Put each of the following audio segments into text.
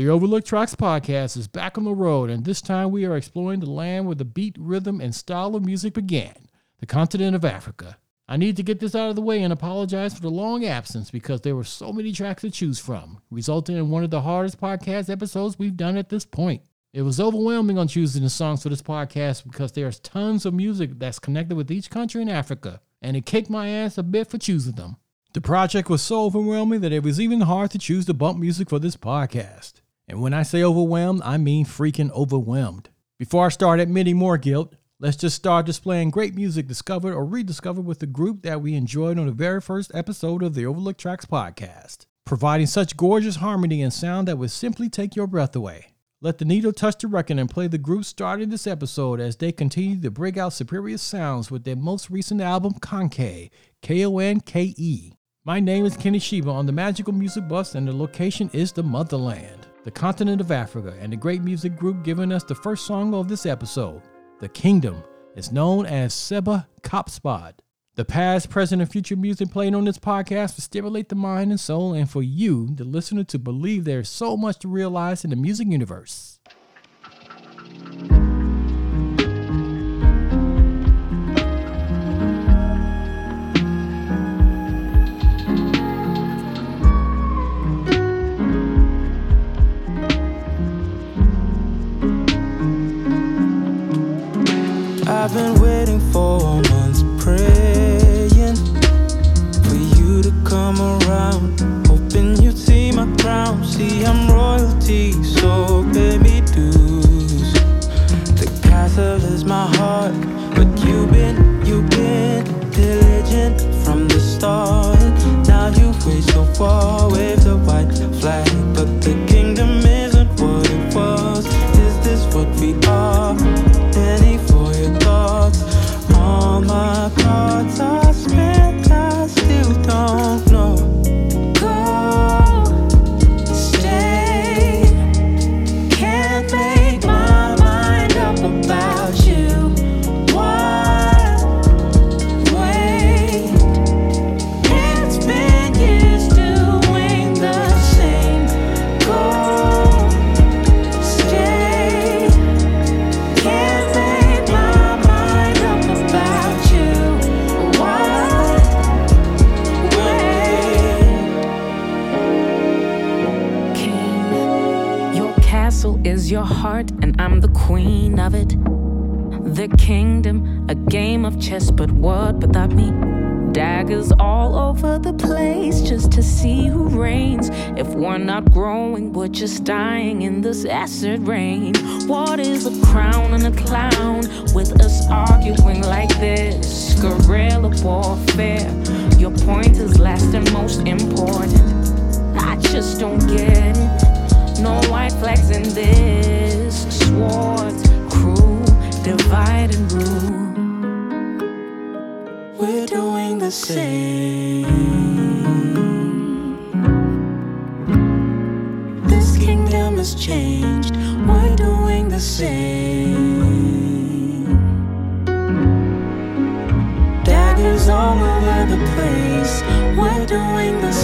The Overlooked Tracks podcast is back on the road, and this time we are exploring the land where the beat, rhythm, and style of music began the continent of Africa. I need to get this out of the way and apologize for the long absence because there were so many tracks to choose from, resulting in one of the hardest podcast episodes we've done at this point. It was overwhelming on choosing the songs for this podcast because there's tons of music that's connected with each country in Africa, and it kicked my ass a bit for choosing them. The project was so overwhelming that it was even hard to choose the bump music for this podcast. And when I say overwhelmed, I mean freaking overwhelmed. Before I start admitting more guilt, let's just start displaying great music discovered or rediscovered with the group that we enjoyed on the very first episode of the Overlook Tracks podcast, providing such gorgeous harmony and sound that would simply take your breath away. Let the needle touch the record and play the group starting this episode as they continue to break out superior sounds with their most recent album, Konke, K O N K E. My name is Kenny Sheba on the Magical Music Bus, and the location is the Motherland the continent of Africa, and the great music group giving us the first song of this episode, The Kingdom, is known as Seba Kaapstad. The past, present, and future music played on this podcast will stimulate the mind and soul, and for you, the listener, to believe there is so much to realize in the music universe. I've been waiting for months, praying for you to come around. Hoping you'd see my crown. See, I'm royalty, so pay me dues. The castle is my heart, but you've been, you've been diligent from the start. Now you wait so far, wave kingdom, a game of chess, but what without me? Daggers all over the place just to see who reigns. If we're not growing, we're just dying in this acid rain. What is a crown and a clown with us arguing like this? Guerrilla warfare. Your point is last and most important. I just don't get it. No white flags in this. Swords, crew, divide and rule. We're doing the same. This kingdom has changed. We're doing the same. Daggers all over the place. We're doing the same.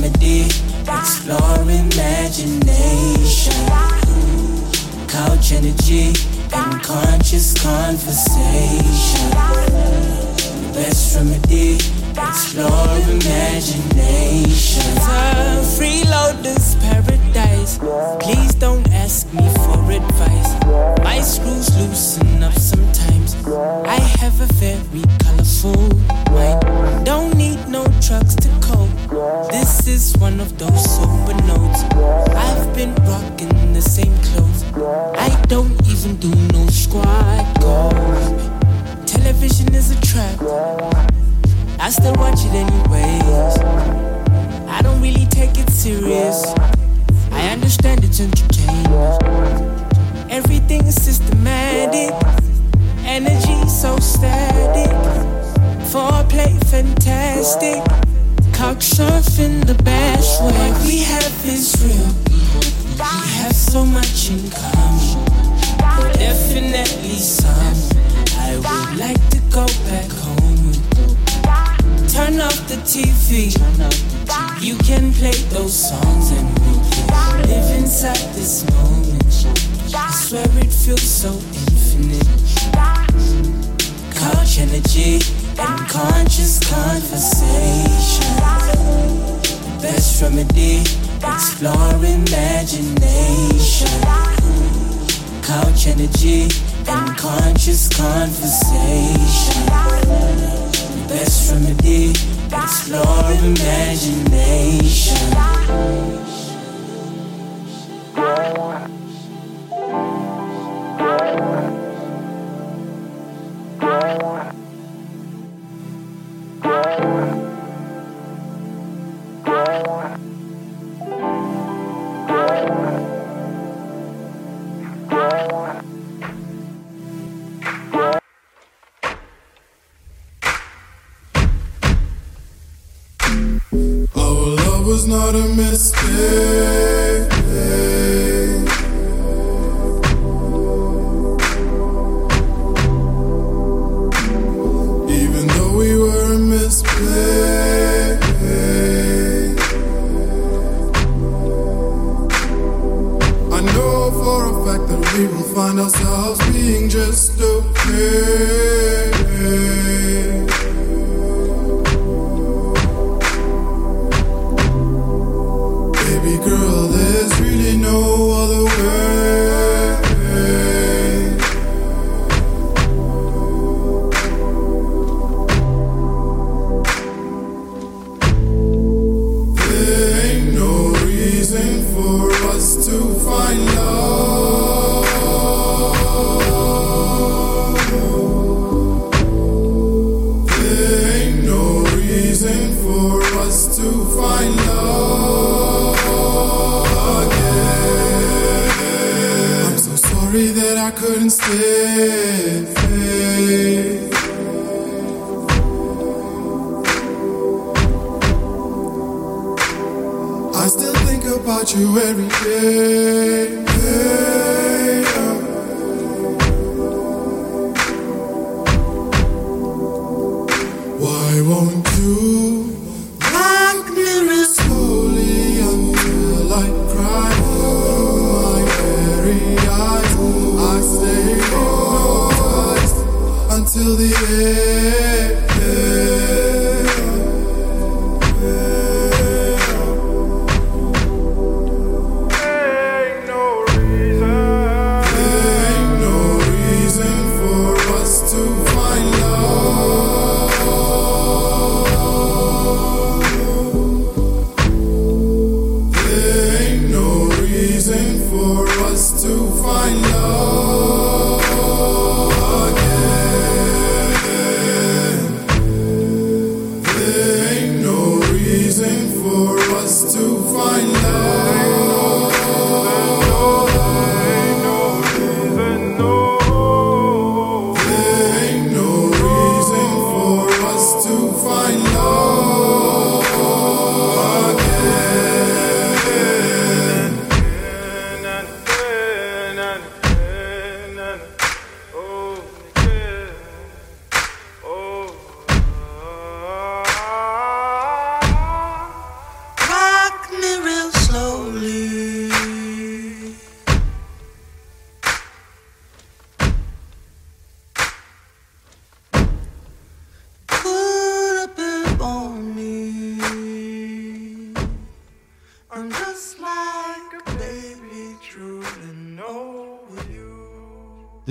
Remedy, explore imagination. Couch energy and conscious conversation. Best remedy, explore imagination. A freeloader's paradise. Please don't ask me for advice. My screws loosen up sometimes. I have a very colorful mind. Don't need no drugs to cope. This is one of those sober notes. I've been rocking the same clothes. I don't even do no squad goals. Television is a trap. I still watch it anyways. I don't really take it serious. I understand it's entertainment. Everything is systematic. Energy so static. Foreplay fantastic. Couch surfing the best way. We have is real. We have so much in common. Definitely some. I would like to go back. Turn off the TV. You can play those songs and we can live inside this moment. I swear it feels so infinite. Couch energy and conscious conversation. Best remedy, explore imagination. Couch energy and conscious conversation. Best remedy, explore imagination.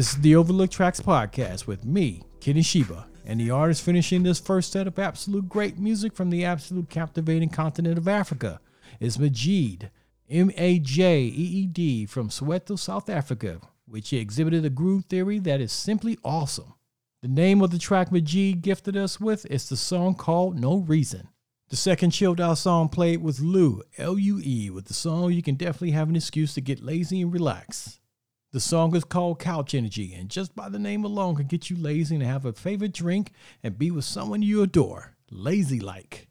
This is the Overlook Tracks podcast with me, Kenny Sheba, and the artist finishing this first set of absolute great music from the absolute captivating continent of Africa is Majeed, M A J E E D, from Soweto, South Africa, which exhibited a groove theory that is simply awesome. The name of the track Majeed gifted us with is the song called No Reason. The second chilled out song played was Lue, L U E, with the song you can definitely have an excuse to get lazy and relax. The song is called Couch Energy, and just by the name alone can get you lazy and have a favorite drink and be with someone you adore, lazy like.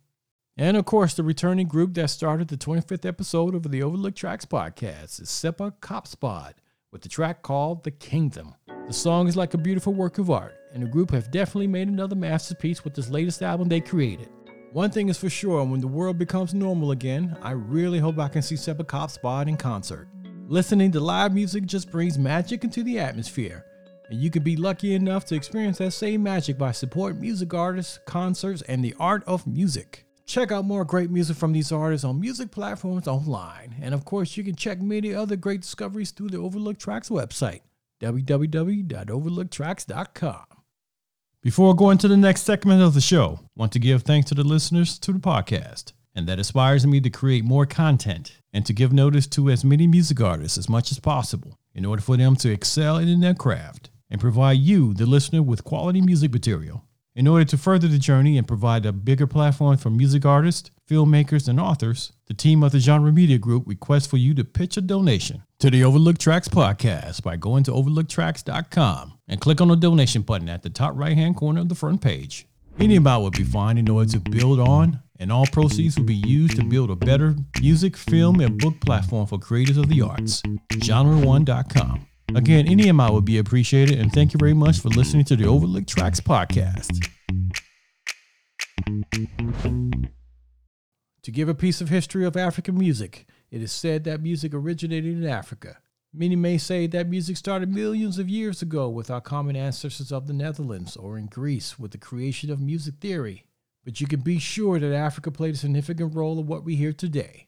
And of course, the returning group that started the 25th episode of the Overlooked Tracks podcast is Seba Kaapstad with the track called The Kingdom. The song is like a beautiful work of art, and the group have definitely made another masterpiece with this latest album they created. One thing is for sure, when the world becomes normal again, I really hope I can see Seba Kaapstad in concert. Listening to live music just brings magic into the atmosphere, and you can be lucky enough to experience that same magic by supporting music artists, concerts, and the art of music. Check out more great music from these artists on music platforms online, and of course, you can check many other great discoveries through the Overlook Tracks website, www.overlooktracks.com. Before going to the next segment of the show, I want to give thanks to the listeners to the podcast and that inspires me to create more content and to give notice to as many music artists as much as possible in order for them to excel in their craft and provide you, the listener, with quality music material. In order to further the journey and provide a bigger platform for music artists, filmmakers, and authors, the team of the Genre Media Group requests for you to pitch a donation to the Overlook Tracks podcast by going to overlooktracks.com and click on the donation button at the top right hand corner of the front page. Any amount would be fine in order to build on, and all proceeds will be used to build a better music, film, and book platform for creators of the arts. Genre1.com. Again, any amount would be appreciated, and thank you very much for listening to the Overlook Tracks podcast. To give a piece of history of African music, it is said that music originated in Africa. Many may say that music started millions of years ago with our common ancestors of the Neanderthals or in Greece with the creation of music theory. But you can be sure that Africa played a significant role in what we hear today.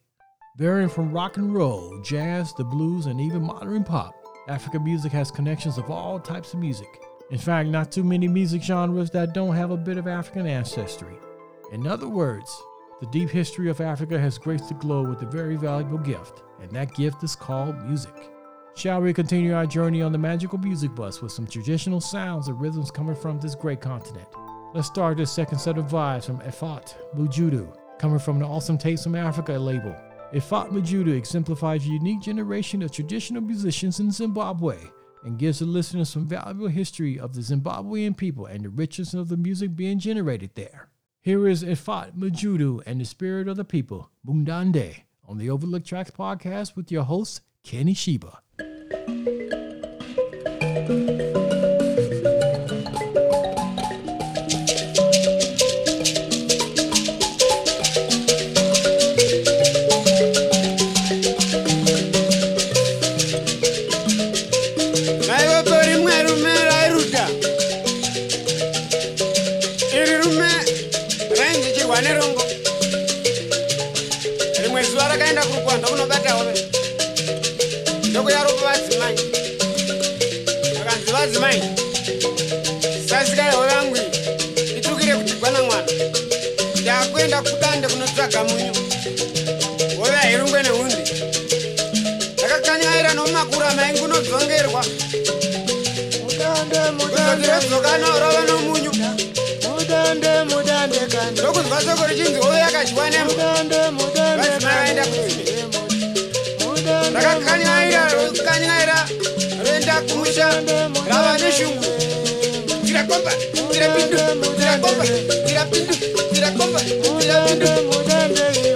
Varying from rock and roll, jazz, the blues, and even modern pop, African music has connections of all types of music. In fact, not too many music genres that don't have a bit of African ancestry. In other words, the deep history of Africa has graced the globe with a very valuable gift, and that gift is called music. Shall we continue our journey on the magical music bus with some traditional sounds and rhythms coming from this great continent? Let's start this second set of vibes from Ephat Mujuru, coming from the Awesome Tapes from Africa label. Ephat Mujuru exemplifies a unique generation of traditional musicians in Zimbabwe and gives the listeners some valuable history of the Zimbabwean people and the richness of the music being generated there. Here is Ephat Mujuru and the spirit of the people, Mudande, on the Overlook Tracks podcast with your host, Kenny Sheba. sokanorowa nomunyu. Mudande mudande kana ndokunzwa soko richinzi uyu yakadyiwa nemuvadzimavaenda rakakanyaira rokanyaira roenda kumusha rava neshungu. tirakomba tirapindu tirakomba tirapindu tirakomba tirapindu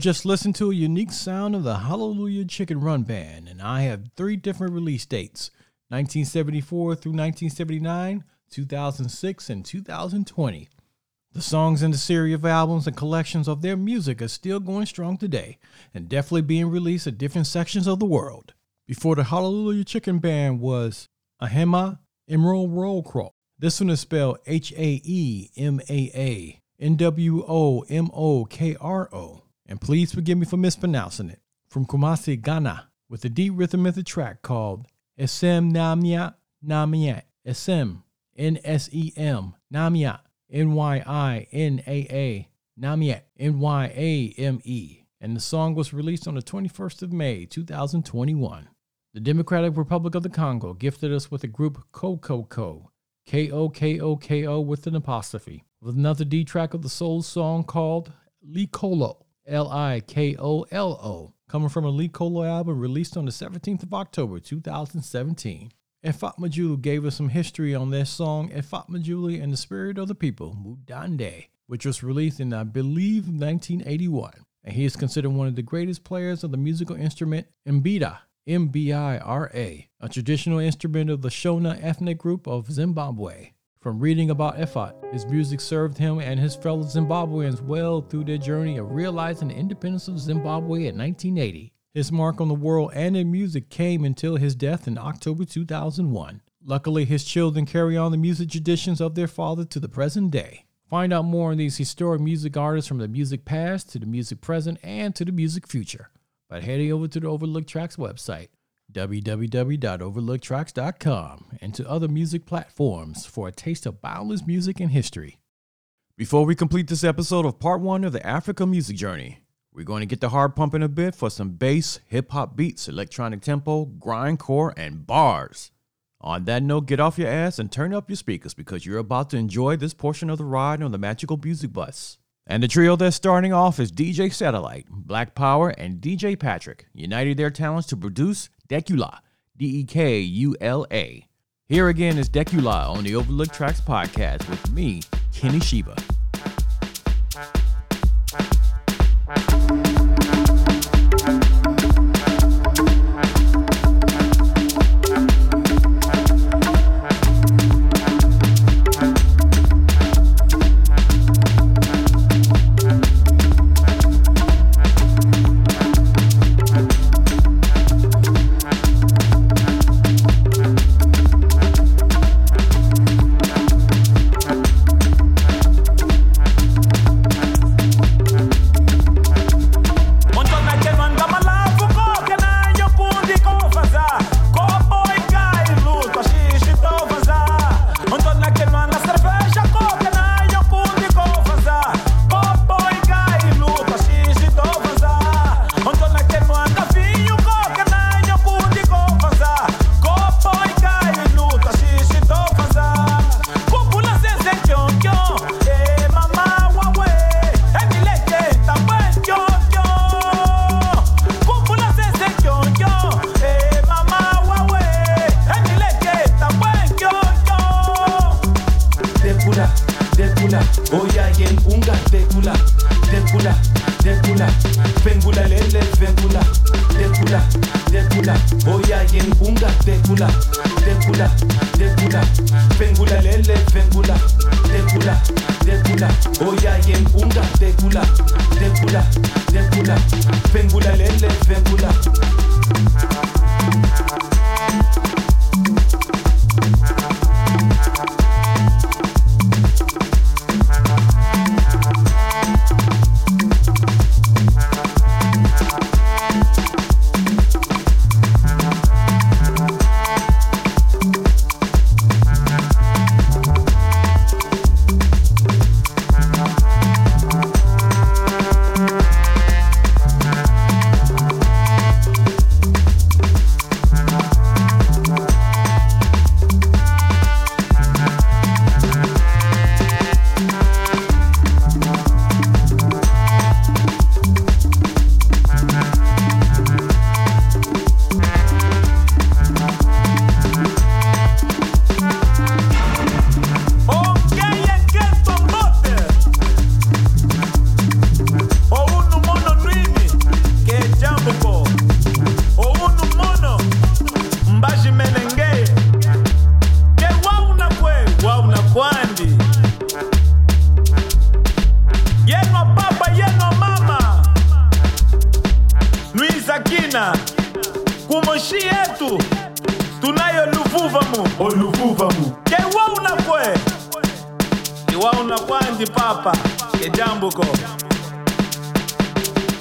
just listened to a unique sound of the Hallelujah Chicken Run Band, and I have three different release dates 1974 through 1979, 2006, and 2020. The songs in the series of albums and collections of their music are still going strong today and definitely being released at different sections of the world. Before the Hallelujah Chicken Band was Ahema Emerald Roll Crow. This one is spelled H A E M A A N W O M O K R O. And please forgive me for mispronouncing it. From Kumasi, Ghana, with a deep the track called Nsem Nyinaa Nyame. Nsem, N S E M, Nyinaa, N Y I N A A, Nyame, N Y A M E. And the song was released on the 21st of May, 2021. The Democratic Republic of the Congo gifted us with a group Kokoko, K O K O K O with an apostrophe, with another D track of the soul song called Likolo, L I K O L O, coming from a Likolo album released on the 17th of October 2017. And Ephat Mujuru gave us some history on their song And Ephat Mujuru and the Spirit of the People, Mudande, which was released in, I believe, 1981. And he is considered one of the greatest players of the musical instrument Mbira, M B I R A, a traditional instrument of the Shona ethnic group of Zimbabwe. From reading about Ephat, his music served him and his fellow Zimbabweans well through their journey of realizing the independence of Zimbabwe in 1980. His mark on the world and in music came until his death in October 2001. Luckily, his children carry on the music traditions of their father to the present day. Find out more on these historic music artists from the music past to the music present and to the music future by heading over to the Overlook Tracks website, www.overlooktracks.com, and to other music platforms for a taste of boundless music and history. Before we complete this episode of part one of the Africa Music Journey, we're going to get the heart pumping a bit for some bass, hip hop beats, electronic tempo, grindcore, and bars. On that note, get off your ass and turn up your speakers because you're about to enjoy this portion of the ride on the Magical Music Bus. And the trio that's starting off is DJ Satellite, Black Power, and DJ Patrick, united their talents to produce Dekula, D E K U L A. Here again is Dekula on the Overlook Tracks podcast with me, Kenny Shiba. lele vengula dekula dekula oya yempunga dekula dekula dekula vengula lele vengula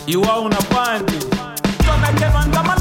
You Pandi. Tuna Kevin Gamala.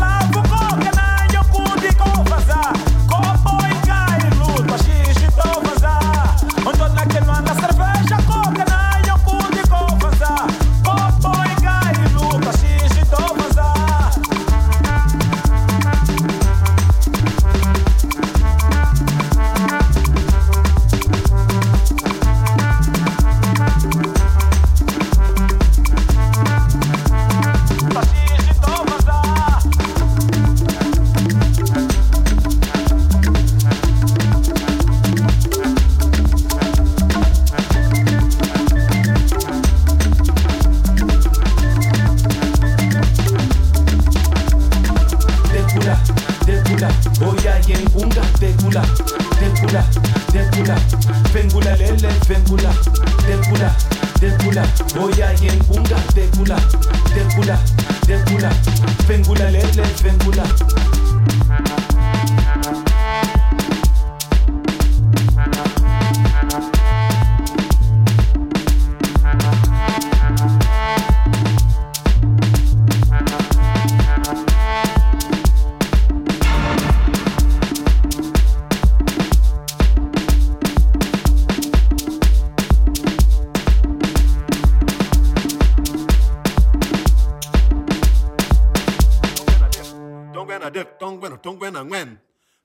ngwen,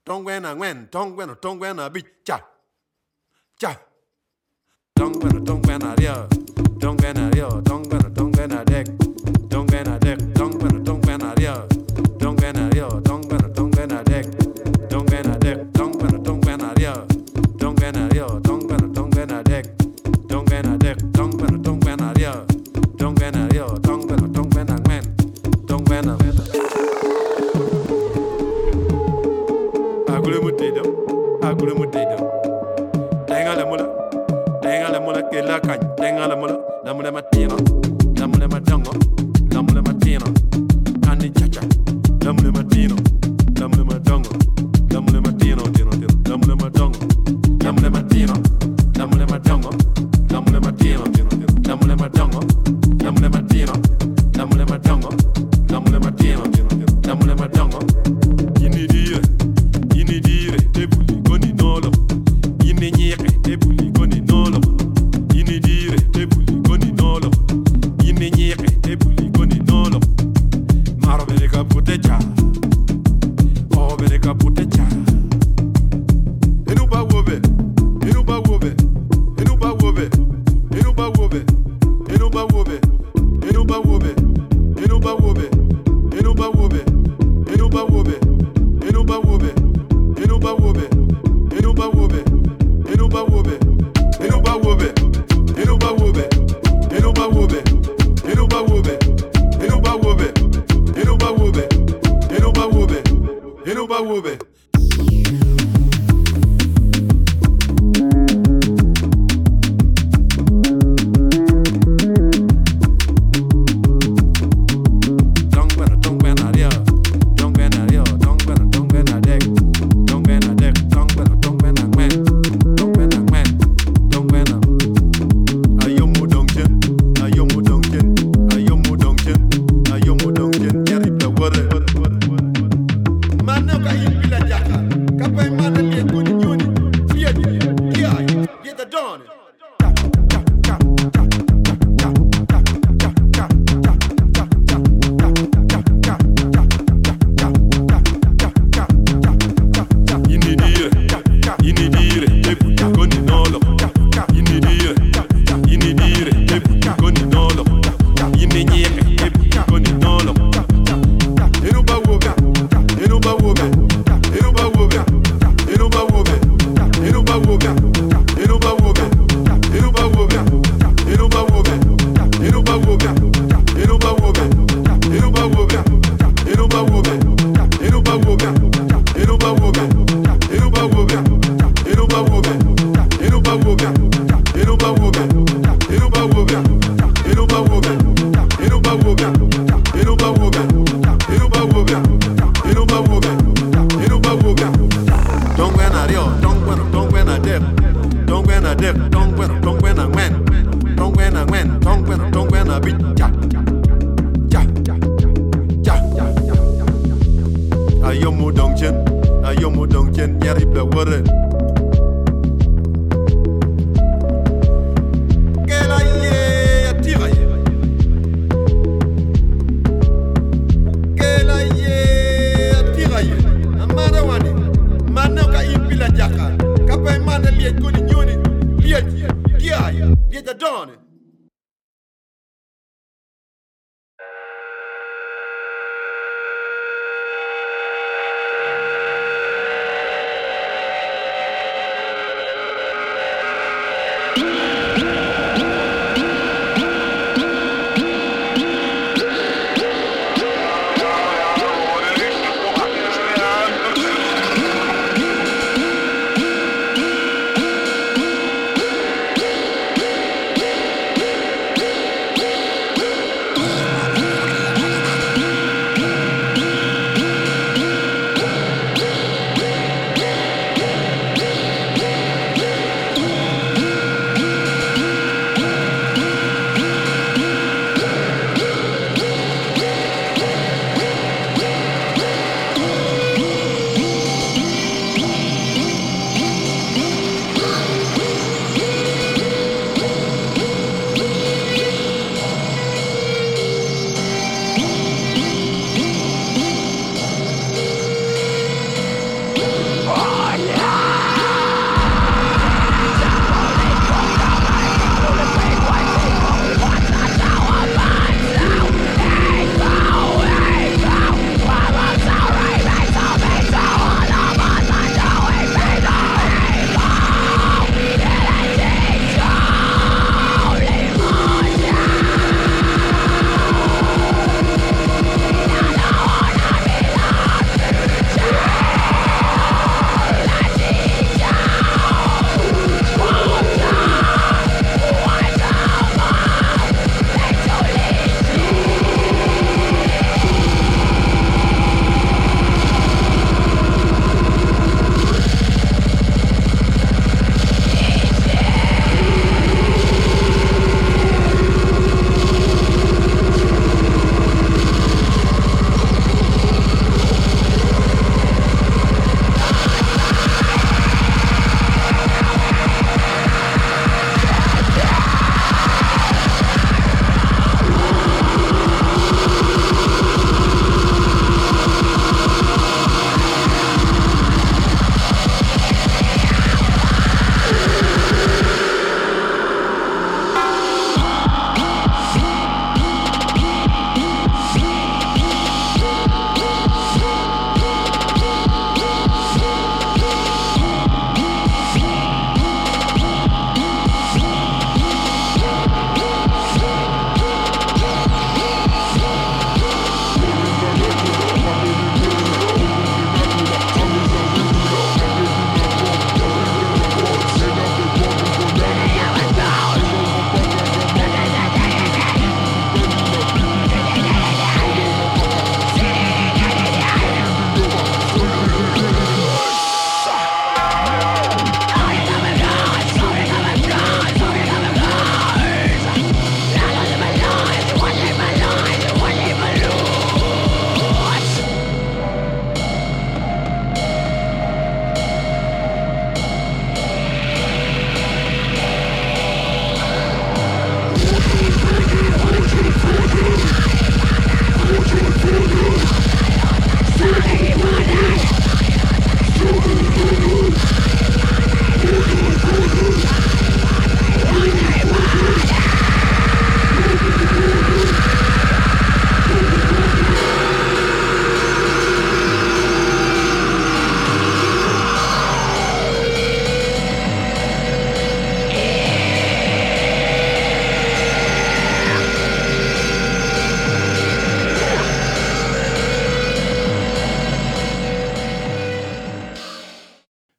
tong don't ngwen, tong don't ngwen a bitch. cha. Cha. don't Gwen a don't Gwen a real, don't na a real, don't rio, tong don't ngwen a dek.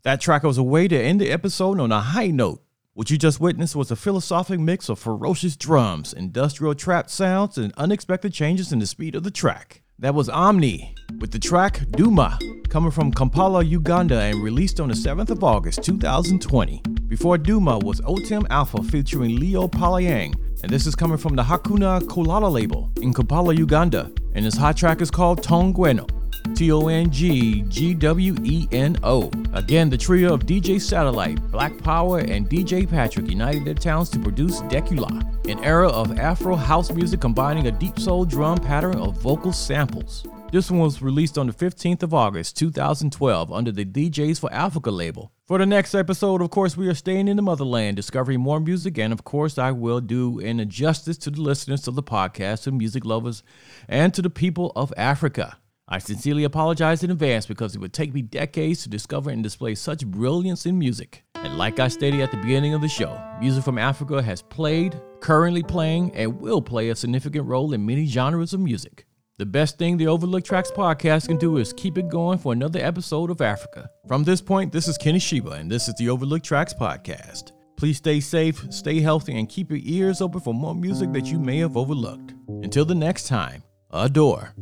That track was a way to end the episode on a high note. What you just witnessed was a philosophic mix of ferocious drums, industrial trap sounds, and unexpected changes in the speed of the track. That was Omni with the track Duma, coming from Kampala, Uganda, and released on the 7th of August 2020. Before Duma was Otim Alpha featuring Leo Palayeng, and this is coming from the Hakuna Kulala label in Kampala, Uganda, and this hot track is called Tongweno. T O N G G W E N O. Again, the trio of DJ Satellite, Black Power, and DJ Patrick united their talents to produce Dekula, an era of Afro house music combining a deep soul drum pattern of vocal samples. This one was released on the 15th of August, 2012, under the DJs for Africa label. For the next episode, of course, we are staying in the motherland, discovering more music, and of course, I will do an injustice to the listeners of the podcast, to music lovers, and to the people of Africa. I sincerely apologize in advance because it would take me decades to discover and display such brilliance in music. And like I stated at the beginning of the show, music from Africa has played, currently playing, and will play a significant role in many genres of music. The best thing the Overlook Tracks podcast can do is keep it going for another episode of Africa. From this point, this is Kenny Sheba, and this is the Overlook Tracks podcast. Please stay safe, stay healthy, and keep your ears open for more music that you may have overlooked. Until the next time, adore.